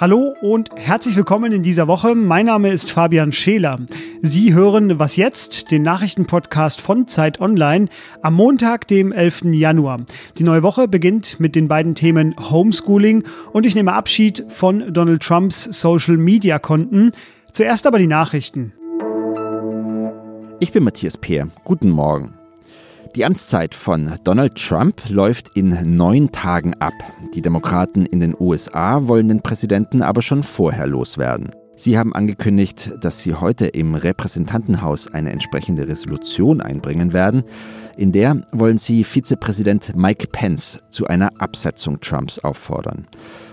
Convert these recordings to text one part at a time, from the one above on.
Hallo und herzlich willkommen in dieser Woche. Mein Name ist Fabian Scheler. Sie hören Was jetzt, den Nachrichtenpodcast von Zeit Online am Montag, dem 11. Januar. Die neue Woche beginnt mit den beiden Themen Homeschooling und ich nehme Abschied von Donald Trumps Social Media Konten. Zuerst aber die Nachrichten. Ich bin Matthias Peer. Guten Morgen. Die Amtszeit von Donald Trump läuft in neun Tagen ab. Die Demokraten in den USA wollen den Präsidenten aber schon vorher loswerden. Sie haben angekündigt, dass sie heute im Repräsentantenhaus eine entsprechende Resolution einbringen werden. In der wollen sie Vizepräsident Mike Pence zu einer Absetzung Trumps auffordern.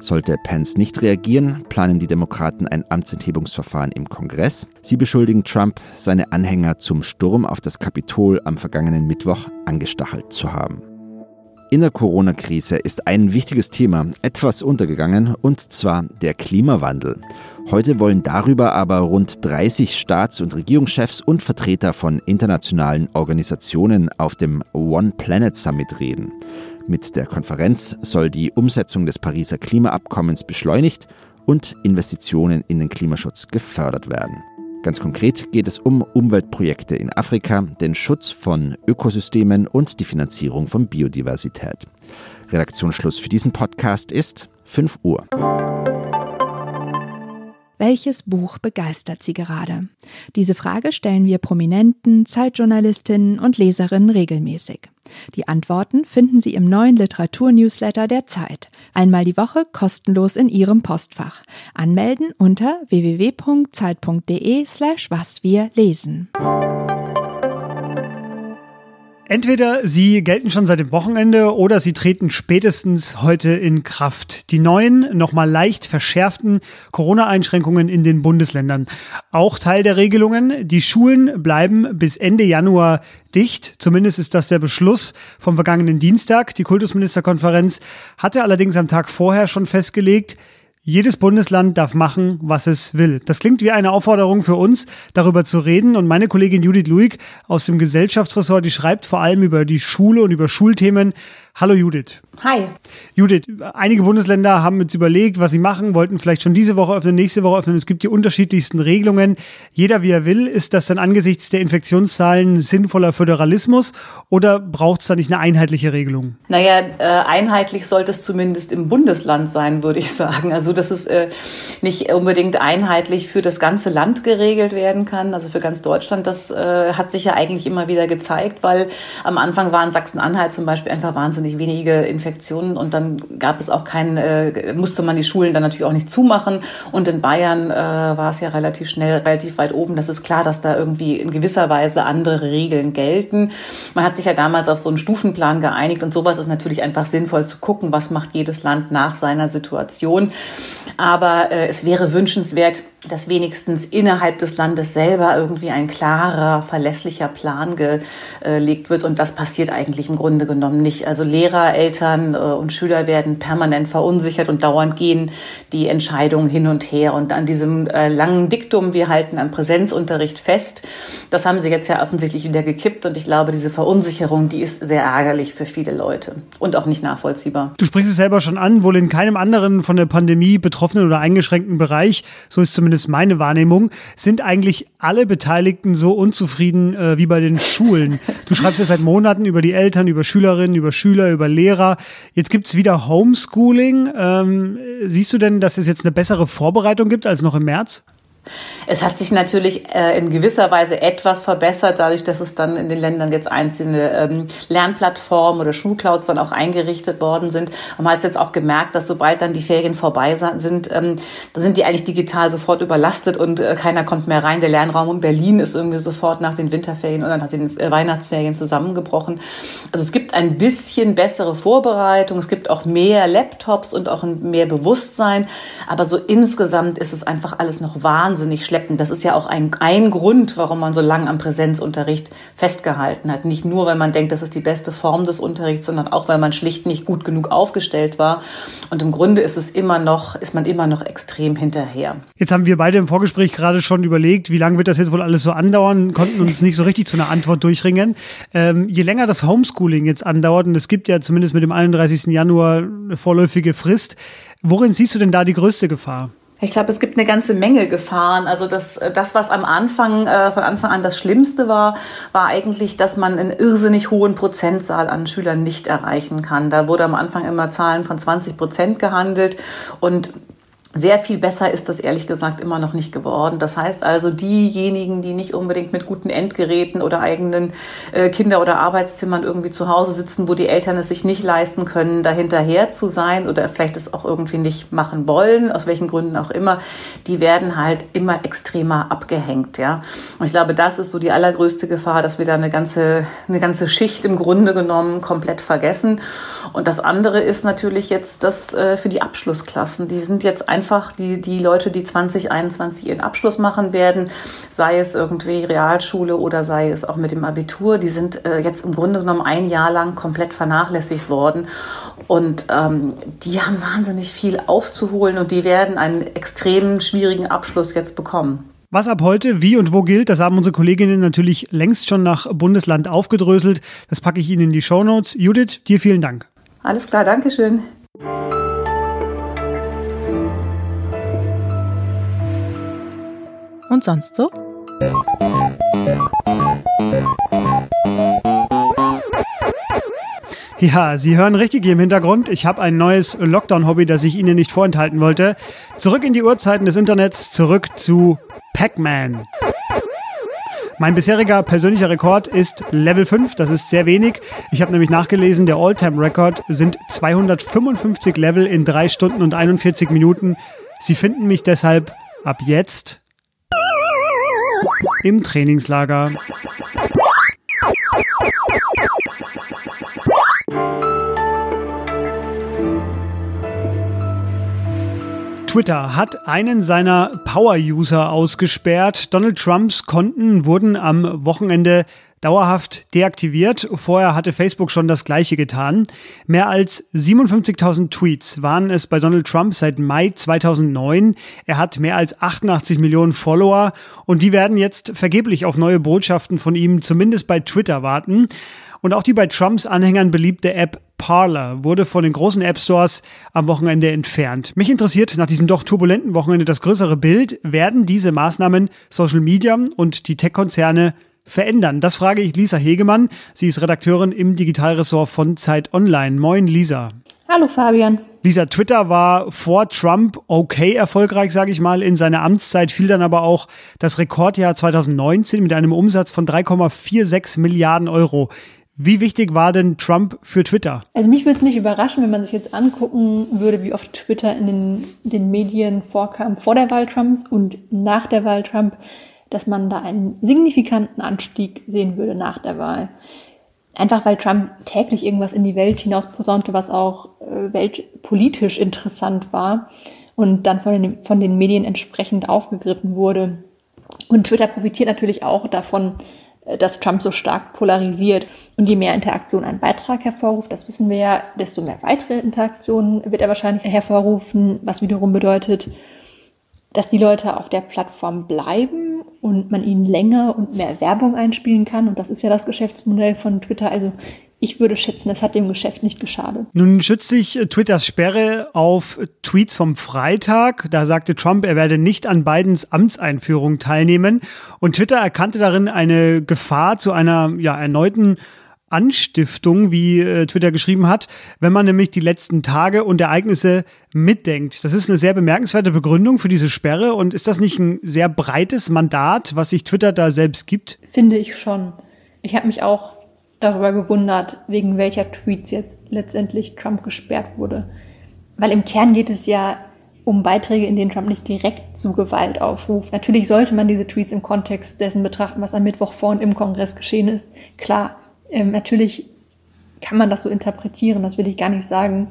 Sollte Pence nicht reagieren, planen die Demokraten ein Amtsenthebungsverfahren im Kongress. Sie beschuldigen Trump, seine Anhänger zum Sturm auf das Kapitol am vergangenen Mittwoch angestachelt zu haben. In der Corona-Krise ist ein wichtiges Thema etwas untergegangen, und zwar der Klimawandel. Heute wollen darüber aber rund 30 Staats- und Regierungschefs und Vertreter von internationalen Organisationen auf dem One Planet Summit reden. Mit der Konferenz soll die Umsetzung des Pariser Klimaabkommens beschleunigt und Investitionen in den Klimaschutz gefördert werden. Ganz konkret geht es um Umweltprojekte in Afrika, den Schutz von Ökosystemen und die Finanzierung von Biodiversität. Redaktionsschluss für diesen Podcast ist 5 Uhr. Welches Buch begeistert Sie gerade? Diese Frage stellen wir Prominenten, Zeitjournalistinnen und Leserinnen regelmäßig. Die Antworten finden Sie im neuen Literaturnewsletter der Zeit. Einmal die Woche kostenlos in Ihrem Postfach. Anmelden unter www.zeit.de slash was wir lesen. Entweder sie gelten schon seit dem Wochenende oder sie treten spätestens heute in Kraft. Die neuen, nochmal leicht verschärften Corona-Einschränkungen in den Bundesländern. Auch Teil der Regelungen. Die Schulen bleiben bis Ende Januar dicht. Zumindest ist das der Beschluss vom vergangenen Dienstag. Die Kultusministerkonferenz hatte allerdings am Tag vorher schon festgelegt, jedes Bundesland darf machen, was es will. Das klingt wie eine Aufforderung für uns, darüber zu reden. Und meine Kollegin Judith Luig aus dem Gesellschaftsressort, die schreibt vor allem über die Schule und über Schulthemen. Hallo Judith. Hi. Judith, einige Bundesländer haben jetzt überlegt, was sie machen, wollten vielleicht schon diese Woche öffnen, nächste Woche öffnen. Es gibt die unterschiedlichsten Regelungen. Jeder wie er will. Ist das dann angesichts der Infektionszahlen sinnvoller Föderalismus oder braucht es da nicht eine einheitliche Regelung? Naja, äh, einheitlich sollte es zumindest im Bundesland sein, würde ich sagen. Also, dass es äh, nicht unbedingt einheitlich für das ganze Land geregelt werden kann, also für ganz Deutschland. Das äh, hat sich ja eigentlich immer wieder gezeigt, weil am Anfang waren Sachsen-Anhalt zum Beispiel einfach wahnsinnig wahnsinnig wenige Infektionen und dann gab es auch keinen, äh, musste man die Schulen dann natürlich auch nicht zumachen. Und in Bayern äh, war es ja relativ schnell, relativ weit oben. Das ist klar, dass da irgendwie in gewisser Weise andere Regeln gelten. Man hat sich ja damals auf so einen Stufenplan geeinigt und sowas ist natürlich einfach sinnvoll zu gucken, was macht jedes Land nach seiner Situation. Aber äh, es wäre wünschenswert, dass wenigstens innerhalb des Landes selber irgendwie ein klarer, verlässlicher Plan gelegt wird. Und das passiert eigentlich im Grunde genommen nicht. Also Lehrer, Eltern äh, und Schüler werden permanent verunsichert und dauernd gehen die Entscheidungen hin und her. Und an diesem äh, langen Diktum, wir halten am Präsenzunterricht fest, das haben sie jetzt ja offensichtlich wieder gekippt. Und ich glaube, diese Verunsicherung, die ist sehr ärgerlich für viele Leute und auch nicht nachvollziehbar. Du sprichst es selber schon an, wohl in keinem anderen von der Pandemie betroffenen oder eingeschränkten Bereich, so ist zumindest meine Wahrnehmung, sind eigentlich alle Beteiligten so unzufrieden äh, wie bei den Schulen. Du schreibst ja seit Monaten über die Eltern, über Schülerinnen, über Schüler, über Lehrer. Jetzt gibt es wieder Homeschooling. Ähm, siehst du denn, dass es jetzt eine bessere Vorbereitung gibt als noch im März? Es hat sich natürlich äh, in gewisser Weise etwas verbessert, dadurch, dass es dann in den Ländern jetzt einzelne ähm, Lernplattformen oder Schulclouds dann auch eingerichtet worden sind. Und man hat jetzt auch gemerkt, dass sobald dann die Ferien vorbei sind, ähm, da sind die eigentlich digital sofort überlastet und äh, keiner kommt mehr rein. Der Lernraum in Berlin ist irgendwie sofort nach den Winterferien dann nach den äh, Weihnachtsferien zusammengebrochen. Also es gibt ein bisschen bessere Vorbereitung, es gibt auch mehr Laptops und auch mehr Bewusstsein, aber so insgesamt ist es einfach alles noch wahnsinnig wahnsinnig schleppend. Das ist ja auch ein, ein Grund, warum man so lange am Präsenzunterricht festgehalten hat. Nicht nur, weil man denkt, das ist die beste Form des Unterrichts, sondern auch, weil man schlicht nicht gut genug aufgestellt war. Und im Grunde ist es immer noch, ist man immer noch extrem hinterher. Jetzt haben wir beide im Vorgespräch gerade schon überlegt, wie lange wird das jetzt wohl alles so andauern, konnten uns nicht so richtig zu einer Antwort durchringen. Ähm, je länger das Homeschooling jetzt andauert, und es gibt ja zumindest mit dem 31. Januar eine vorläufige Frist, worin siehst du denn da die größte Gefahr? Ich glaube, es gibt eine ganze Menge Gefahren. Also das, das was am Anfang, äh, von Anfang an das Schlimmste war, war eigentlich, dass man einen irrsinnig hohen Prozentzahl an Schülern nicht erreichen kann. Da wurde am Anfang immer Zahlen von 20 Prozent gehandelt und sehr viel besser ist das ehrlich gesagt immer noch nicht geworden. Das heißt also, diejenigen, die nicht unbedingt mit guten Endgeräten oder eigenen äh, Kinder- oder Arbeitszimmern irgendwie zu Hause sitzen, wo die Eltern es sich nicht leisten können, dahinterher zu sein oder vielleicht es auch irgendwie nicht machen wollen, aus welchen Gründen auch immer, die werden halt immer extremer abgehängt, ja. Und ich glaube, das ist so die allergrößte Gefahr, dass wir da eine ganze, eine ganze Schicht im Grunde genommen komplett vergessen. Und das andere ist natürlich jetzt das äh, für die Abschlussklassen. Die sind jetzt einfach die, die Leute, die 2021 ihren Abschluss machen werden, sei es irgendwie Realschule oder sei es auch mit dem Abitur, die sind äh, jetzt im Grunde genommen ein Jahr lang komplett vernachlässigt worden. Und ähm, die haben wahnsinnig viel aufzuholen und die werden einen extrem schwierigen Abschluss jetzt bekommen. Was ab heute wie und wo gilt, das haben unsere Kolleginnen natürlich längst schon nach Bundesland aufgedröselt. Das packe ich Ihnen in die Show Notes. Judith, dir vielen Dank. Alles klar, Dankeschön. Und sonst so? Ja, Sie hören richtig hier im Hintergrund. Ich habe ein neues Lockdown-Hobby, das ich Ihnen nicht vorenthalten wollte. Zurück in die Uhrzeiten des Internets, zurück zu Pac-Man. Mein bisheriger persönlicher Rekord ist Level 5, das ist sehr wenig. Ich habe nämlich nachgelesen, der All-Time-Rekord sind 255 Level in 3 Stunden und 41 Minuten. Sie finden mich deshalb ab jetzt im Trainingslager. Twitter hat einen seiner Power-User ausgesperrt. Donald Trumps Konten wurden am Wochenende dauerhaft deaktiviert. Vorher hatte Facebook schon das gleiche getan. Mehr als 57.000 Tweets waren es bei Donald Trump seit Mai 2009. Er hat mehr als 88 Millionen Follower und die werden jetzt vergeblich auf neue Botschaften von ihm zumindest bei Twitter warten. Und auch die bei Trumps Anhängern beliebte App Parler wurde von den großen App Stores am Wochenende entfernt. Mich interessiert nach diesem doch turbulenten Wochenende das größere Bild. Werden diese Maßnahmen Social Media und die Tech-Konzerne verändern? Das frage ich Lisa Hegemann. Sie ist Redakteurin im Digitalressort von Zeit Online. Moin, Lisa. Hallo, Fabian. Lisa, Twitter war vor Trump okay erfolgreich, sage ich mal. In seiner Amtszeit fiel dann aber auch das Rekordjahr 2019 mit einem Umsatz von 3,46 Milliarden Euro. Wie wichtig war denn Trump für Twitter? Also mich würde es nicht überraschen, wenn man sich jetzt angucken würde, wie oft Twitter in den, den Medien vorkam vor der Wahl Trumps und nach der Wahl Trump, dass man da einen signifikanten Anstieg sehen würde nach der Wahl. Einfach weil Trump täglich irgendwas in die Welt hinaus posaunte, was auch äh, weltpolitisch interessant war und dann von den, von den Medien entsprechend aufgegriffen wurde. Und Twitter profitiert natürlich auch davon, dass Trump so stark polarisiert. Und je mehr Interaktion ein Beitrag hervorruft, das wissen wir ja, desto mehr weitere Interaktionen wird er wahrscheinlich hervorrufen, was wiederum bedeutet, dass die Leute auf der Plattform bleiben und man ihnen länger und mehr Werbung einspielen kann. Und das ist ja das Geschäftsmodell von Twitter. Also ich würde schätzen, es hat dem Geschäft nicht geschadet. Nun schützt sich Twitters Sperre auf Tweets vom Freitag. Da sagte Trump, er werde nicht an Bidens Amtseinführung teilnehmen. Und Twitter erkannte darin eine Gefahr zu einer ja, erneuten Anstiftung, wie äh, Twitter geschrieben hat, wenn man nämlich die letzten Tage und Ereignisse mitdenkt. Das ist eine sehr bemerkenswerte Begründung für diese Sperre. Und ist das nicht ein sehr breites Mandat, was sich Twitter da selbst gibt? Finde ich schon. Ich habe mich auch darüber gewundert, wegen welcher Tweets jetzt letztendlich Trump gesperrt wurde. Weil im Kern geht es ja um Beiträge, in denen Trump nicht direkt zu Gewalt aufruft. Natürlich sollte man diese Tweets im Kontext dessen betrachten, was am Mittwoch vor und im Kongress geschehen ist. Klar, ähm, natürlich kann man das so interpretieren, das will ich gar nicht sagen.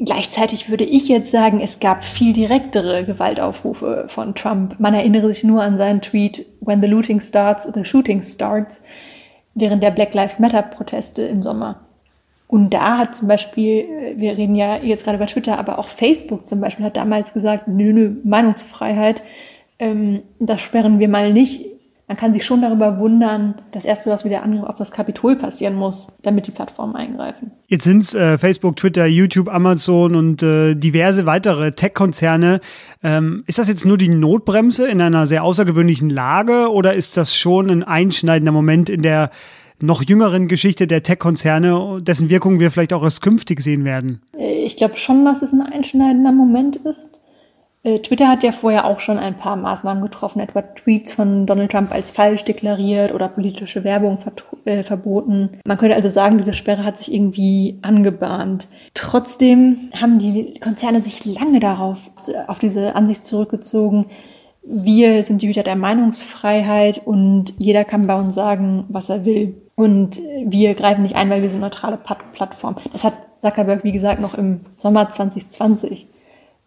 Gleichzeitig würde ich jetzt sagen, es gab viel direktere Gewaltaufrufe von Trump. Man erinnere sich nur an seinen Tweet, When the looting starts, the shooting starts, während der Black Lives Matter Proteste im Sommer. Und da hat zum Beispiel, wir reden ja jetzt gerade über Twitter, aber auch Facebook zum Beispiel hat damals gesagt, nö, nö, Meinungsfreiheit, ähm, das sperren wir mal nicht man kann sich schon darüber wundern, dass erst so was wie der Angriff auf das Kapitol passieren muss, damit die Plattformen eingreifen. Jetzt sind es äh, Facebook, Twitter, YouTube, Amazon und äh, diverse weitere Tech-Konzerne. Ähm, ist das jetzt nur die Notbremse in einer sehr außergewöhnlichen Lage oder ist das schon ein einschneidender Moment in der noch jüngeren Geschichte der Tech-Konzerne, dessen Wirkung wir vielleicht auch erst künftig sehen werden? Ich glaube schon, dass es ein einschneidender Moment ist. Äh, Twitter hat ja vorher auch schon ein paar Maßnahmen getroffen, etwa Tweets von Donald Trump als falsch deklariert oder politische Werbung äh, verboten. Man könnte also sagen, diese Sperre hat sich irgendwie angebahnt. Trotzdem haben die Konzerne sich lange darauf, auf diese Ansicht zurückgezogen, wir sind die Hüter der Meinungsfreiheit und jeder kann bei uns sagen, was er will. Und wir greifen nicht ein, weil wir so eine neutrale Plattform. Das hat Zuckerberg, wie gesagt, noch im Sommer 2020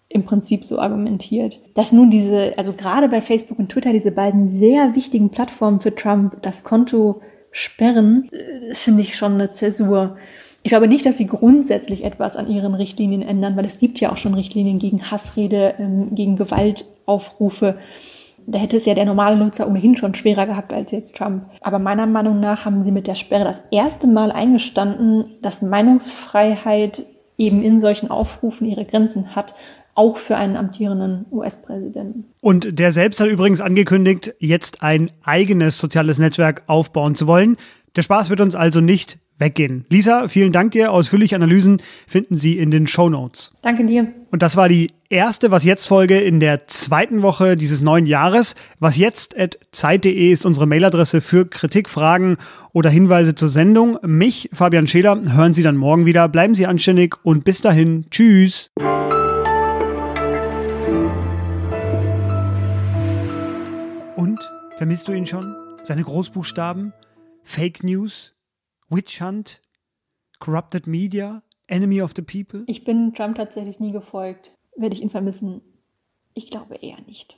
im Prinzip so argumentiert. Dass nun diese, also gerade bei Facebook und Twitter, diese beiden sehr wichtigen Plattformen für Trump das Konto sperren, äh, finde ich schon eine Zäsur. Ich glaube nicht, dass sie grundsätzlich etwas an ihren Richtlinien ändern, weil es gibt ja auch schon Richtlinien gegen Hassrede, ähm, gegen Gewaltaufrufe. Da hätte es ja der normale Nutzer ohnehin schon schwerer gehabt als jetzt Trump. Aber meiner Meinung nach haben sie mit der Sperre das erste Mal eingestanden, dass Meinungsfreiheit eben in solchen Aufrufen ihre Grenzen hat auch für einen amtierenden US-Präsidenten. Und der selbst hat übrigens angekündigt, jetzt ein eigenes soziales Netzwerk aufbauen zu wollen. Der Spaß wird uns also nicht weggehen. Lisa, vielen Dank dir. Ausführliche Analysen finden Sie in den Show Notes. Danke dir. Und das war die erste Was jetzt Folge in der zweiten Woche dieses neuen Jahres. Was jetzt at zeit.de ist unsere Mailadresse für Kritik, Fragen oder Hinweise zur Sendung. Mich, Fabian Scheler, hören Sie dann morgen wieder. Bleiben Sie anständig und bis dahin. Tschüss. Vermisst du ihn schon? Seine Großbuchstaben? Fake News? Witch Hunt? Corrupted Media? Enemy of the People? Ich bin Trump tatsächlich nie gefolgt. Werde ich ihn vermissen? Ich glaube eher nicht.